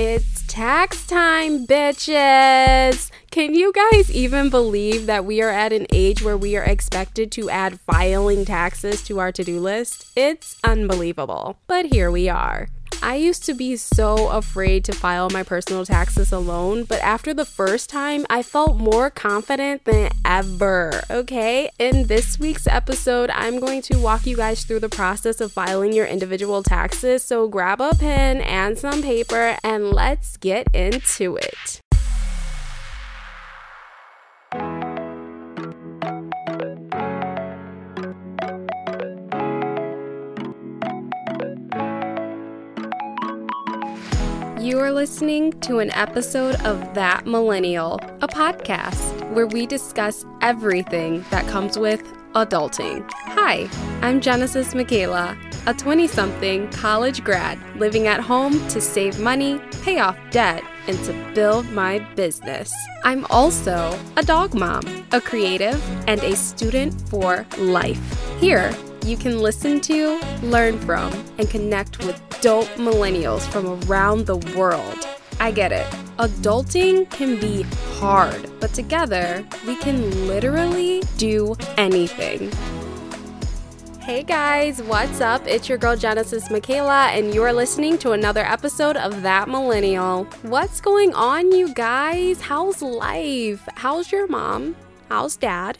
It's tax time, bitches! Can you guys even believe that we are at an age where we are expected to add filing taxes to our to do list? It's unbelievable. But here we are. I used to be so afraid to file my personal taxes alone, but after the first time, I felt more confident than ever. Okay, in this week's episode, I'm going to walk you guys through the process of filing your individual taxes. So grab a pen and some paper and let's get into it. You are listening to an episode of That Millennial, a podcast where we discuss everything that comes with adulting. Hi, I'm Genesis Michaela, a 20 something college grad living at home to save money, pay off debt, and to build my business. I'm also a dog mom, a creative, and a student for life. Here, you can listen to, learn from, and connect with dope millennials from around the world. I get it. Adulting can be hard, but together we can literally do anything. Hey guys, what's up? It's your girl Genesis Michaela, and you're listening to another episode of That Millennial. What's going on, you guys? How's life? How's your mom? How's dad?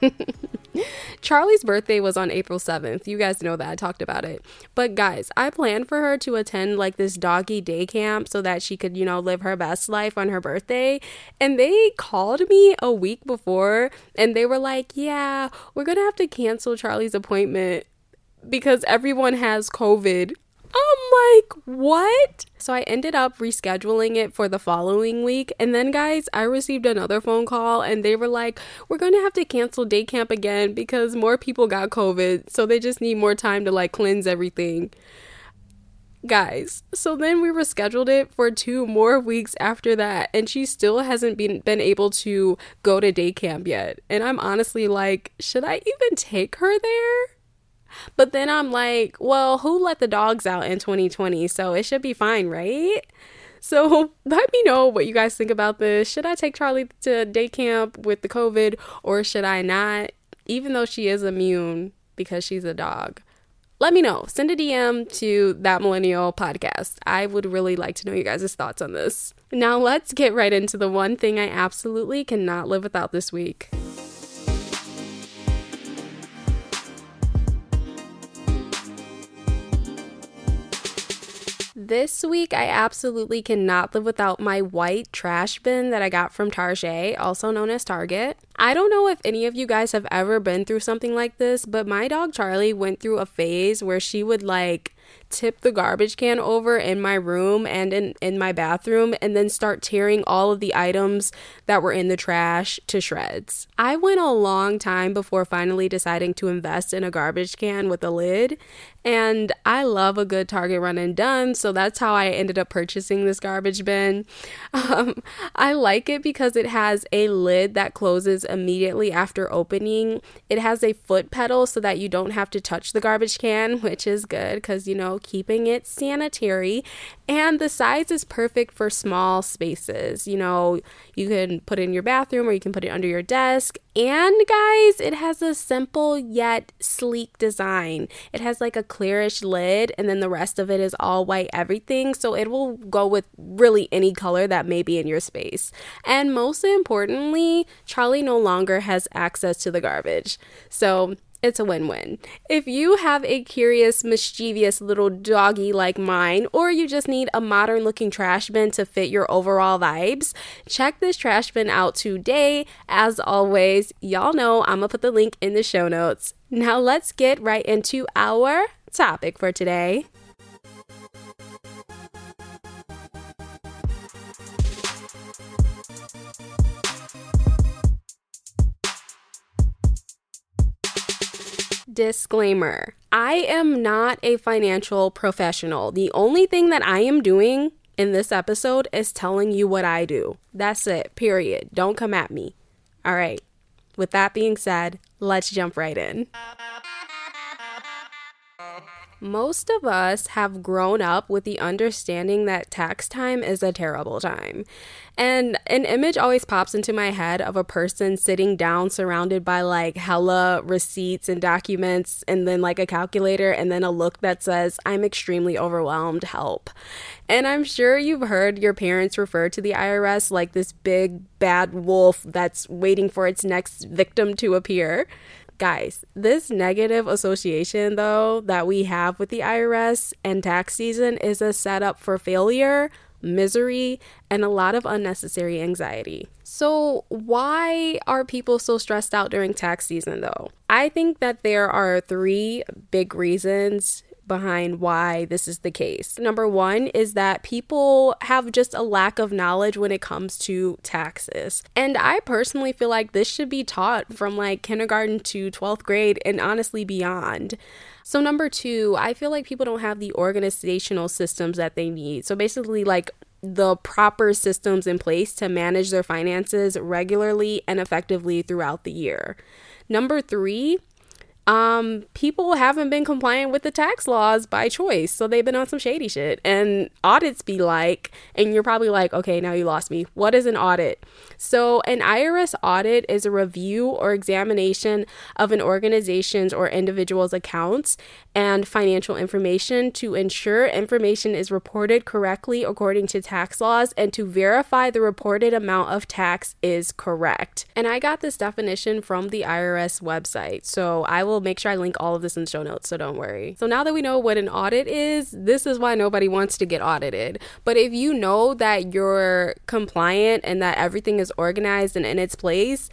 Charlie's birthday was on April 7th. You guys know that I talked about it. But guys, I planned for her to attend like this doggy day camp so that she could, you know, live her best life on her birthday. And they called me a week before and they were like, "Yeah, we're going to have to cancel Charlie's appointment because everyone has COVID." I'm like, what? So I ended up rescheduling it for the following week. And then, guys, I received another phone call and they were like, we're going to have to cancel day camp again because more people got COVID. So they just need more time to like cleanse everything. Guys, so then we rescheduled it for two more weeks after that, and she still hasn't been been able to go to day camp yet. And I'm honestly like, should I even take her there? But then I'm like, well, who let the dogs out in 2020? So it should be fine, right? So let me know what you guys think about this. Should I take Charlie to day camp with the COVID or should I not? Even though she is immune because she's a dog. Let me know. Send a DM to that millennial podcast. I would really like to know you guys' thoughts on this. Now let's get right into the one thing I absolutely cannot live without this week. This week, I absolutely cannot live without my white trash bin that I got from Target, also known as Target. I don't know if any of you guys have ever been through something like this, but my dog Charlie went through a phase where she would like tip the garbage can over in my room and in, in my bathroom and then start tearing all of the items that were in the trash to shreds. I went a long time before finally deciding to invest in a garbage can with a lid, and I love a good Target run and done, so that's how I ended up purchasing this garbage bin. Um, I like it because it has a lid that closes immediately after opening. It has a foot pedal so that you don't have to touch the garbage can, which is good because you know, keeping it sanitary. And the size is perfect for small spaces. You know, you can put it in your bathroom or you can put it under your desk. And guys, it has a simple yet sleek design. It has like a clearish lid, and then the rest of it is all white everything. So it will go with really any color that may be in your space. And most importantly, Charlie no longer has access to the garbage. So it's a win win. If you have a curious, mischievous little doggy like mine, or you just need a modern looking trash bin to fit your overall vibes, check this trash bin out today. As always, y'all know I'm gonna put the link in the show notes. Now let's get right into our topic for today. Disclaimer I am not a financial professional. The only thing that I am doing in this episode is telling you what I do. That's it, period. Don't come at me. All right. With that being said, let's jump right in. Most of us have grown up with the understanding that tax time is a terrible time. And an image always pops into my head of a person sitting down surrounded by like hella receipts and documents, and then like a calculator, and then a look that says, I'm extremely overwhelmed, help. And I'm sure you've heard your parents refer to the IRS like this big bad wolf that's waiting for its next victim to appear. Guys, this negative association, though, that we have with the IRS and tax season is a setup for failure, misery, and a lot of unnecessary anxiety. So, why are people so stressed out during tax season, though? I think that there are three big reasons behind why this is the case. Number one is that people have just a lack of knowledge when it comes to taxes. And I personally feel like this should be taught from like kindergarten to 12th grade and honestly beyond. So, number two, I feel like people don't have the organizational systems that they need. So, basically, like the proper systems in place to manage their finances regularly and effectively throughout the year. Number three, um, people haven't been compliant with the tax laws by choice. So they've been on some shady shit. And audits be like, and you're probably like, okay, now you lost me. What is an audit? So, an IRS audit is a review or examination of an organization's or individual's accounts and financial information to ensure information is reported correctly according to tax laws and to verify the reported amount of tax is correct. And I got this definition from the IRS website. So, I will make sure I link all of this in the show notes, so don't worry. So now that we know what an audit is, this is why nobody wants to get audited. But if you know that you're compliant and that everything is organized and in its place,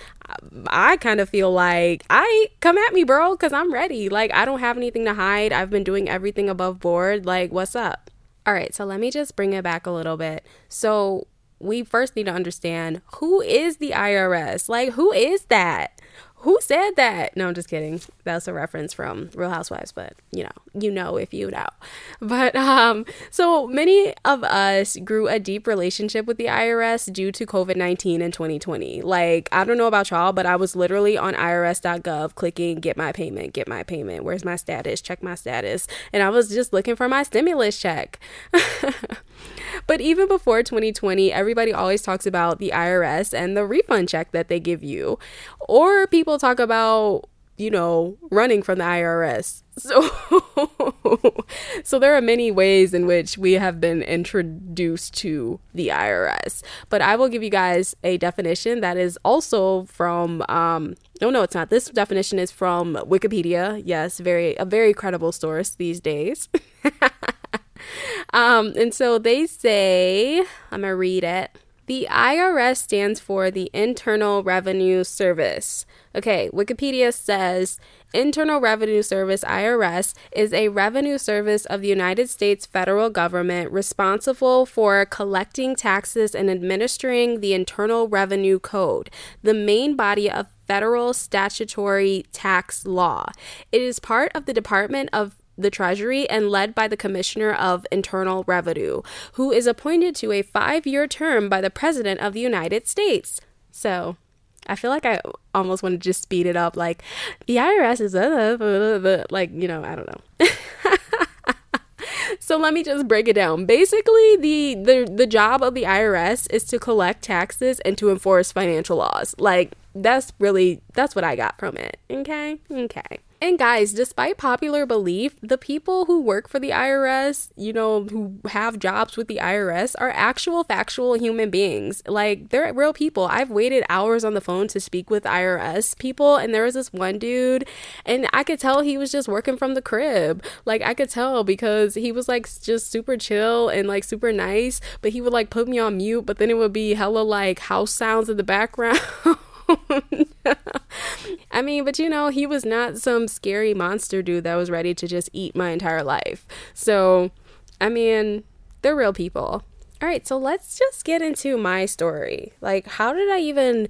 I kind of feel like I come at me, bro, because I'm ready. Like I don't have anything to hide. I've been doing everything above board. Like, what's up? All right, so let me just bring it back a little bit. So, we first need to understand who is the IRS? Like, who is that? who said that? No, I'm just kidding. That's a reference from Real Housewives, but you know, you know if you know. But um, so many of us grew a deep relationship with the IRS due to COVID 19 in 2020. Like, I don't know about y'all, but I was literally on IRS.gov clicking get my payment, get my payment. Where's my status? Check my status. And I was just looking for my stimulus check. But even before 2020, everybody always talks about the IRS and the refund check that they give you. Or people talk about, you know, running from the IRS. So so there are many ways in which we have been introduced to the IRS. But I will give you guys a definition that is also from um no no it's not. This definition is from Wikipedia. Yes, very a very credible source these days. um, and so they say, I'm going to read it. The IRS stands for the Internal Revenue Service. Okay, Wikipedia says Internal Revenue Service IRS is a revenue service of the United States federal government responsible for collecting taxes and administering the Internal Revenue Code, the main body of federal statutory tax law. It is part of the Department of the Treasury and led by the Commissioner of Internal Revenue, who is appointed to a five year term by the President of the United States. So, I feel like I almost want to just speed it up. Like, the IRS is, uh, like, you know, I don't know. so let me just break it down. Basically, the, the the job of the IRS is to collect taxes and to enforce financial laws. Like that's really that's what I got from it. Okay? Okay. And guys, despite popular belief, the people who work for the IRS, you know, who have jobs with the IRS are actual factual human beings. Like they're real people. I've waited hours on the phone to speak with IRS people and there was this one dude and I could tell he was just working from the crib. Like I could tell because he was like just super chill and like super nice, but he would like put me on mute, but then it would be hella like house sounds in the background. I mean, but you know, he was not some scary monster dude that was ready to just eat my entire life. So, I mean, they're real people. All right, so let's just get into my story. Like, how did I even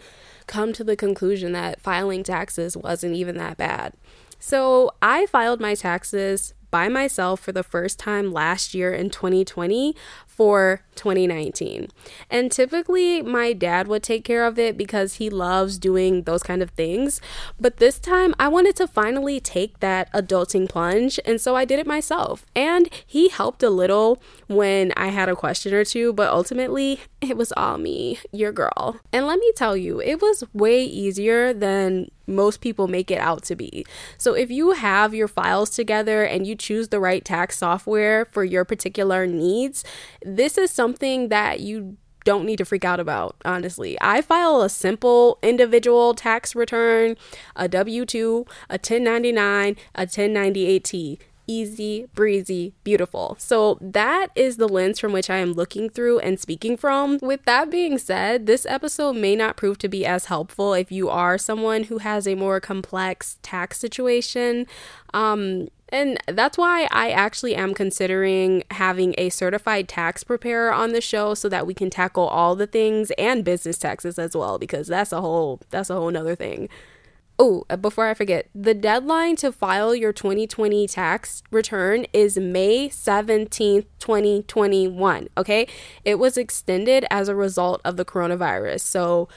come to the conclusion that filing taxes wasn't even that bad? So, I filed my taxes by myself for the first time last year in 2020 for 2019. And typically, my dad would take care of it because he loves doing those kind of things. But this time, I wanted to finally take that adulting plunge. And so I did it myself. And he helped a little when I had a question or two. But ultimately, it was all me, your girl. And let me tell you, it was way easier than most people make it out to be. So if you have your files together and you choose the right tax software for your particular needs, this is something that you don't need to freak out about, honestly. I file a simple individual tax return, a W 2, a 1099, a 1098T easy, breezy, beautiful. So that is the lens from which I am looking through and speaking from. With that being said, this episode may not prove to be as helpful if you are someone who has a more complex tax situation. Um, and that's why I actually am considering having a certified tax preparer on the show so that we can tackle all the things and business taxes as well because that's a whole that's a whole nother thing. Oh, uh, before I forget, the deadline to file your 2020 tax return is May 17th, 2021. Okay. It was extended as a result of the coronavirus. So,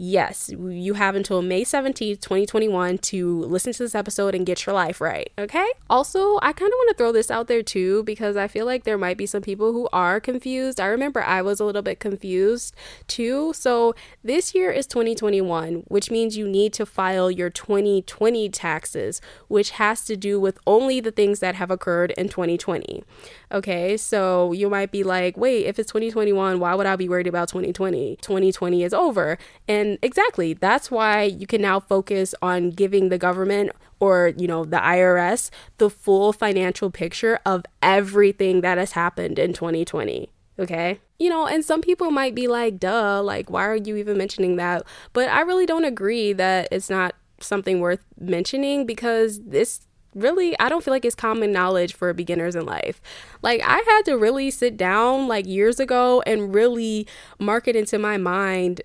yes, you have until May 17th, 2021 to listen to this episode and get your life right, okay? Also, I kind of want to throw this out there too because I feel like there might be some people who are confused. I remember I was a little bit confused too. So, this year is 2021, which means you need to file your 2020 taxes, which has to do with only the things that have occurred in 2020. Okay, so you might be like, wait, if it's 2021, why would I be worried about 2020? 2020 is over. And exactly, that's why you can now focus on giving the government or, you know, the IRS the full financial picture of everything that has happened in 2020. Okay. You know, and some people might be like, duh, like, why are you even mentioning that? But I really don't agree that it's not something worth mentioning because this really I don't feel like it's common knowledge for beginners in life. Like I had to really sit down like years ago and really mark it into my mind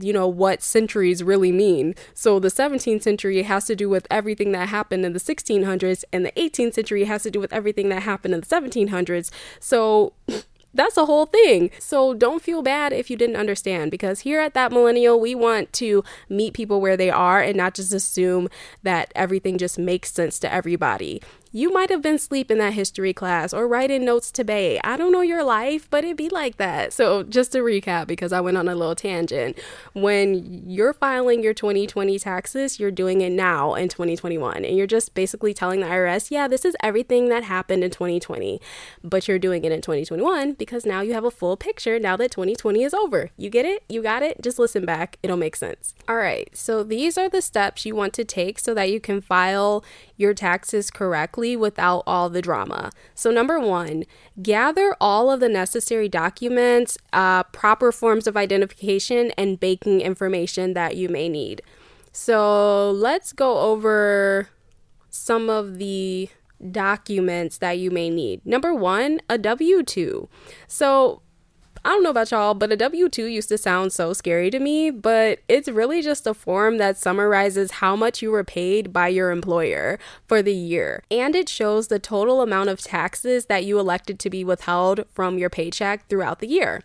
you know what centuries really mean. So the 17th century has to do with everything that happened in the 1600s and the 18th century has to do with everything that happened in the 1700s. So that's a whole thing. So don't feel bad if you didn't understand because here at That Millennial, we want to meet people where they are and not just assume that everything just makes sense to everybody. You might have been asleep in that history class or writing notes to bae. I don't know your life, but it be like that. So, just to recap, because I went on a little tangent, when you're filing your 2020 taxes, you're doing it now in 2021. And you're just basically telling the IRS, yeah, this is everything that happened in 2020, but you're doing it in 2021 because now you have a full picture now that 2020 is over. You get it? You got it? Just listen back. It'll make sense. All right. So, these are the steps you want to take so that you can file your taxes correctly without all the drama. So, number one, gather all of the necessary documents, uh, proper forms of identification, and banking information that you may need. So, let's go over some of the documents that you may need. Number one, a W 2. So, I don't know about y'all, but a W 2 used to sound so scary to me, but it's really just a form that summarizes how much you were paid by your employer for the year. And it shows the total amount of taxes that you elected to be withheld from your paycheck throughout the year,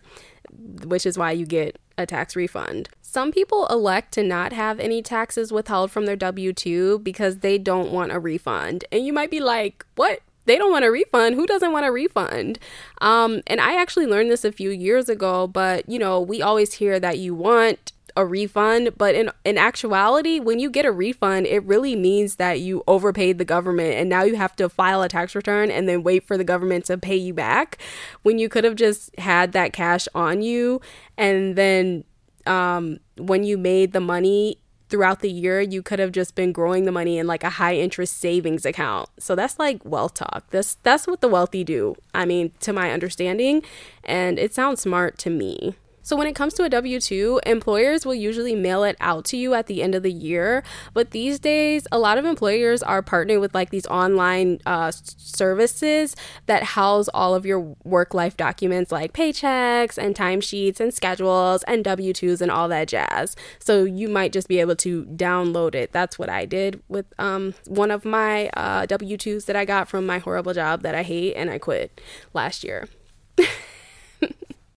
which is why you get a tax refund. Some people elect to not have any taxes withheld from their W 2 because they don't want a refund. And you might be like, what? They don't want a refund. Who doesn't want a refund? Um, and I actually learned this a few years ago, but you know, we always hear that you want a refund, but in in actuality, when you get a refund, it really means that you overpaid the government and now you have to file a tax return and then wait for the government to pay you back when you could have just had that cash on you and then um, when you made the money throughout the year, you could have just been growing the money in like a high interest savings account. So that's like wealth talk. This that's what the wealthy do. I mean, to my understanding, and it sounds smart to me. So, when it comes to a W 2, employers will usually mail it out to you at the end of the year. But these days, a lot of employers are partnering with like these online uh, services that house all of your work life documents like paychecks and timesheets and schedules and W 2s and all that jazz. So, you might just be able to download it. That's what I did with um, one of my uh, W 2s that I got from my horrible job that I hate and I quit last year.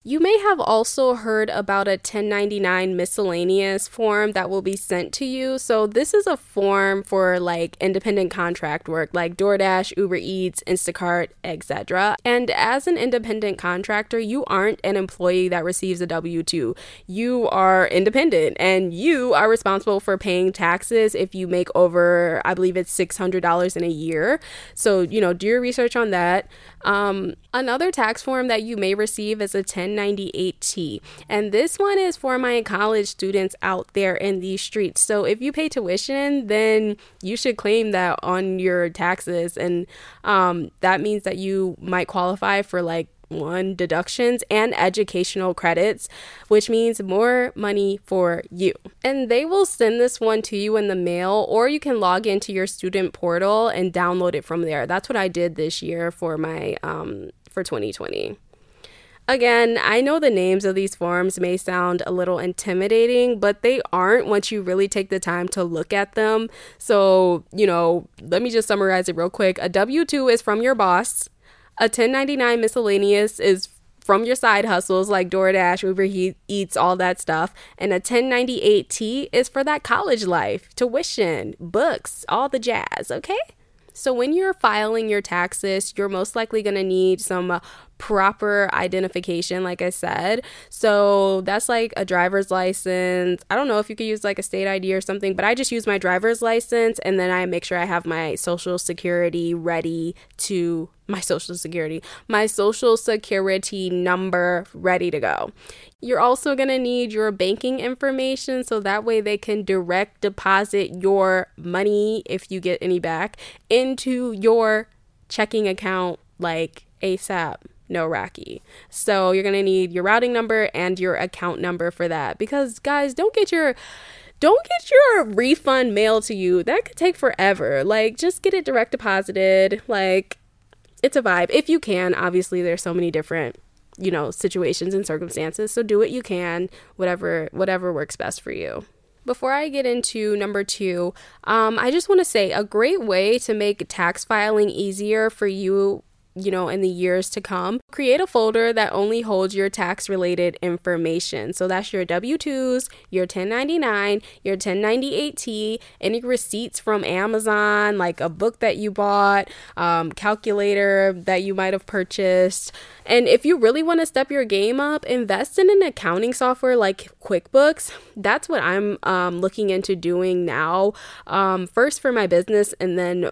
You may have also heard about a 1099 miscellaneous form that will be sent to you. So, this is a form for like independent contract work like DoorDash, Uber Eats, Instacart, etc. And as an independent contractor, you aren't an employee that receives a W 2. You are independent and you are responsible for paying taxes if you make over, I believe it's $600 in a year. So, you know, do your research on that. Um, another tax form that you may receive is a 1098T, and this one is for my college students out there in these streets. So if you pay tuition, then you should claim that on your taxes, and um, that means that you might qualify for like one deductions and educational credits, which means more money for you. And they will send this one to you in the mail, or you can log into your student portal and download it from there. That's what I did this year for my um, for 2020. Again, I know the names of these forms may sound a little intimidating, but they aren't once you really take the time to look at them. So, you know, let me just summarize it real quick. A W 2 is from your boss, a 1099 miscellaneous is from your side hustles like DoorDash, Uber Eats, all that stuff. And a 1098T is for that college life, tuition, books, all the jazz, okay? So, when you're filing your taxes, you're most likely going to need some uh, proper identification, like I said. So, that's like a driver's license. I don't know if you could use like a state ID or something, but I just use my driver's license and then I make sure I have my social security ready to my social security, my social security number ready to go. You're also going to need your banking information so that way they can direct deposit your money if you get any back into your checking account like ASAP. No Rocky. So you're gonna need your routing number and your account number for that. Because guys, don't get your don't get your refund mailed to you. That could take forever. Like just get it direct deposited. Like it's a vibe if you can. Obviously, there's so many different you know situations and circumstances so do what you can whatever whatever works best for you before I get into number two, um, I just want to say a great way to make tax filing easier for you you know, in the years to come, create a folder that only holds your tax related information. So that's your W 2s, your 1099, your 1098T, any receipts from Amazon, like a book that you bought, um, calculator that you might have purchased. And if you really want to step your game up, invest in an accounting software like QuickBooks. That's what I'm um, looking into doing now. Um, first for my business, and then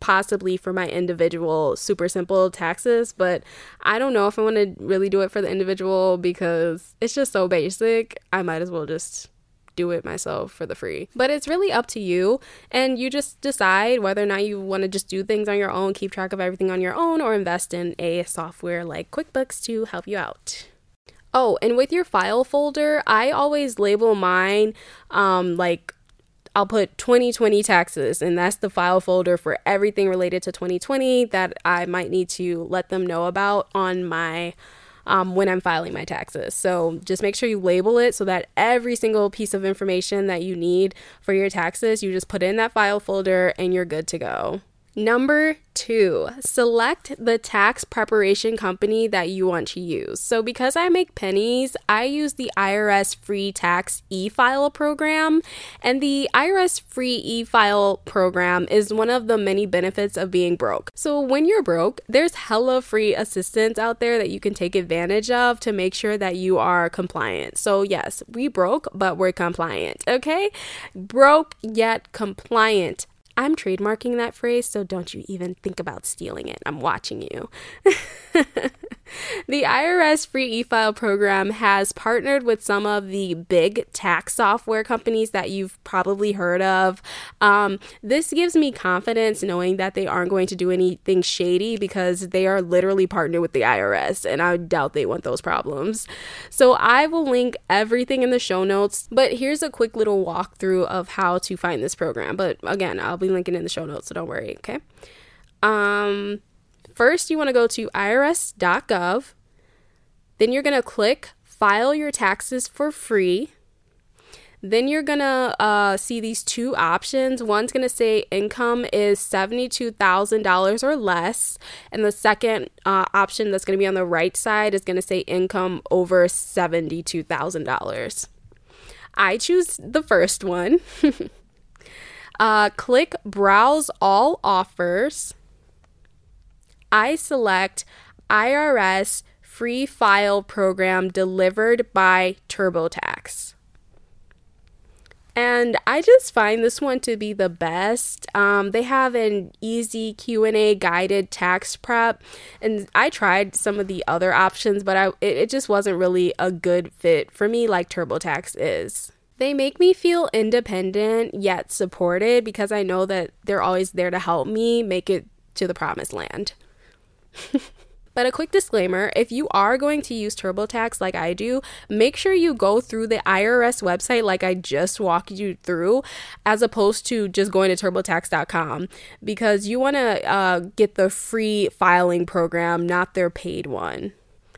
possibly for my individual super simple taxes, but I don't know if I want to really do it for the individual because it's just so basic. I might as well just do it myself for the free. But it's really up to you, and you just decide whether or not you want to just do things on your own, keep track of everything on your own, or invest in a software like QuickBooks to help you out. Oh, and with your file folder, I always label mine um, like I'll put 2020 taxes, and that's the file folder for everything related to 2020 that I might need to let them know about on my um, when I'm filing my taxes. So just make sure you label it so that every single piece of information that you need for your taxes, you just put in that file folder and you're good to go. Number two, select the tax preparation company that you want to use. So, because I make pennies, I use the IRS free tax e file program. And the IRS free e file program is one of the many benefits of being broke. So, when you're broke, there's hella free assistance out there that you can take advantage of to make sure that you are compliant. So, yes, we broke, but we're compliant, okay? Broke yet compliant I'm trademarking that phrase, so don't you even think about stealing it. I'm watching you. the IRS free e file program has partnered with some of the big tax software companies that you've probably heard of. Um, this gives me confidence knowing that they aren't going to do anything shady because they are literally partnered with the IRS, and I doubt they want those problems. So I will link everything in the show notes, but here's a quick little walkthrough of how to find this program. But again, I'll be be linking in the show notes, so don't worry, okay? Um, first, you want to go to irs.gov. Then you're going to click File Your Taxes for Free. Then you're gonna uh, see these two options. One's gonna say income is $72,000 or less, and the second uh, option that's gonna be on the right side is gonna say income over $72,000. I choose the first one. uh, click Browse All Offers. I select IRS Free File Program delivered by TurboTax. And I just find this one to be the best. Um, they have an easy Q&A guided tax prep, and I tried some of the other options, but I it, it just wasn't really a good fit for me like TurboTax is. They make me feel independent yet supported because I know that they're always there to help me make it to the promised land. But a quick disclaimer if you are going to use TurboTax like I do, make sure you go through the IRS website like I just walked you through, as opposed to just going to turbotax.com because you want to uh, get the free filing program, not their paid one.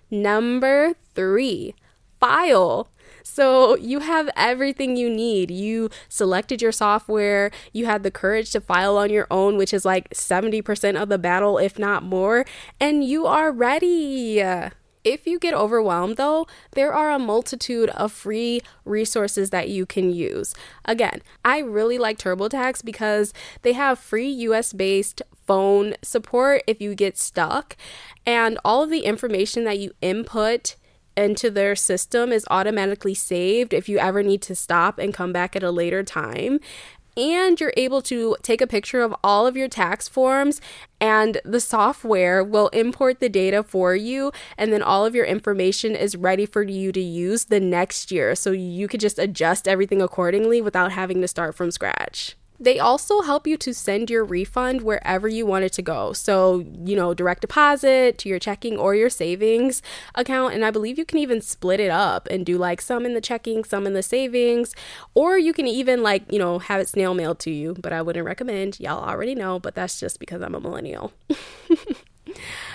Number three, file. So you have everything you need. You selected your software, you had the courage to file on your own, which is like 70% of the battle, if not more, and you are ready. If you get overwhelmed, though, there are a multitude of free resources that you can use. Again, I really like TurboTax because they have free US based phone support if you get stuck, and all of the information that you input into their system is automatically saved if you ever need to stop and come back at a later time. And you're able to take a picture of all of your tax forms, and the software will import the data for you. And then all of your information is ready for you to use the next year. So you could just adjust everything accordingly without having to start from scratch. They also help you to send your refund wherever you want it to go. So, you know, direct deposit to your checking or your savings account. And I believe you can even split it up and do like some in the checking, some in the savings. Or you can even like, you know, have it snail mailed to you. But I wouldn't recommend. Y'all already know, but that's just because I'm a millennial.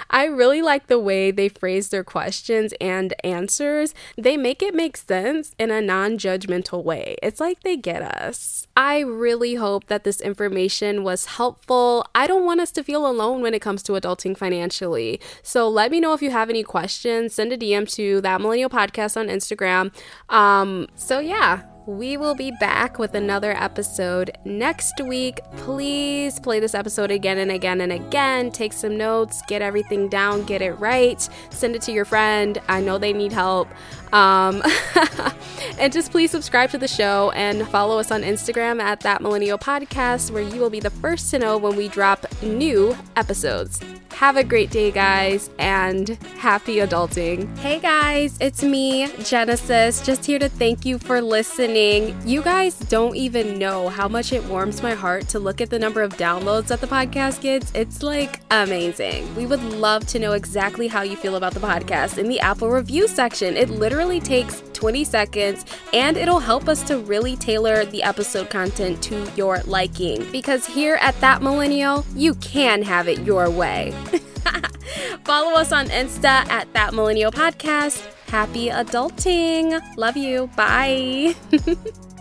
I really like the way they phrase their questions and answers. They make it make sense in a non judgmental way. It's like they get us. I really hope that this information was helpful. I don't want us to feel alone when it comes to adulting financially. So let me know if you have any questions. Send a DM to that millennial podcast on Instagram. Um, so yeah, we will be back with another episode next week. Please play this episode again and again and again. Take some notes, get everything down, get it right, send it to your friend. I know they need help. Um, and just please subscribe to the show and follow us on Instagram at That Millennial Podcast, where you will be the first to know when we drop new episodes. Have a great day, guys, and happy adulting. Hey, guys, it's me, Genesis, just here to thank you for listening. You guys don't even know how much it warms my heart to look at the number of downloads that the podcast gets. It's like amazing. We would love to know exactly how you feel about the podcast in the Apple review section. It literally takes 20 seconds and it'll help us to really tailor the episode content to your liking. Because here at That Millennial, you can have it your way. Follow us on Insta at That Millennial Podcast. Happy adulting. Love you. Bye.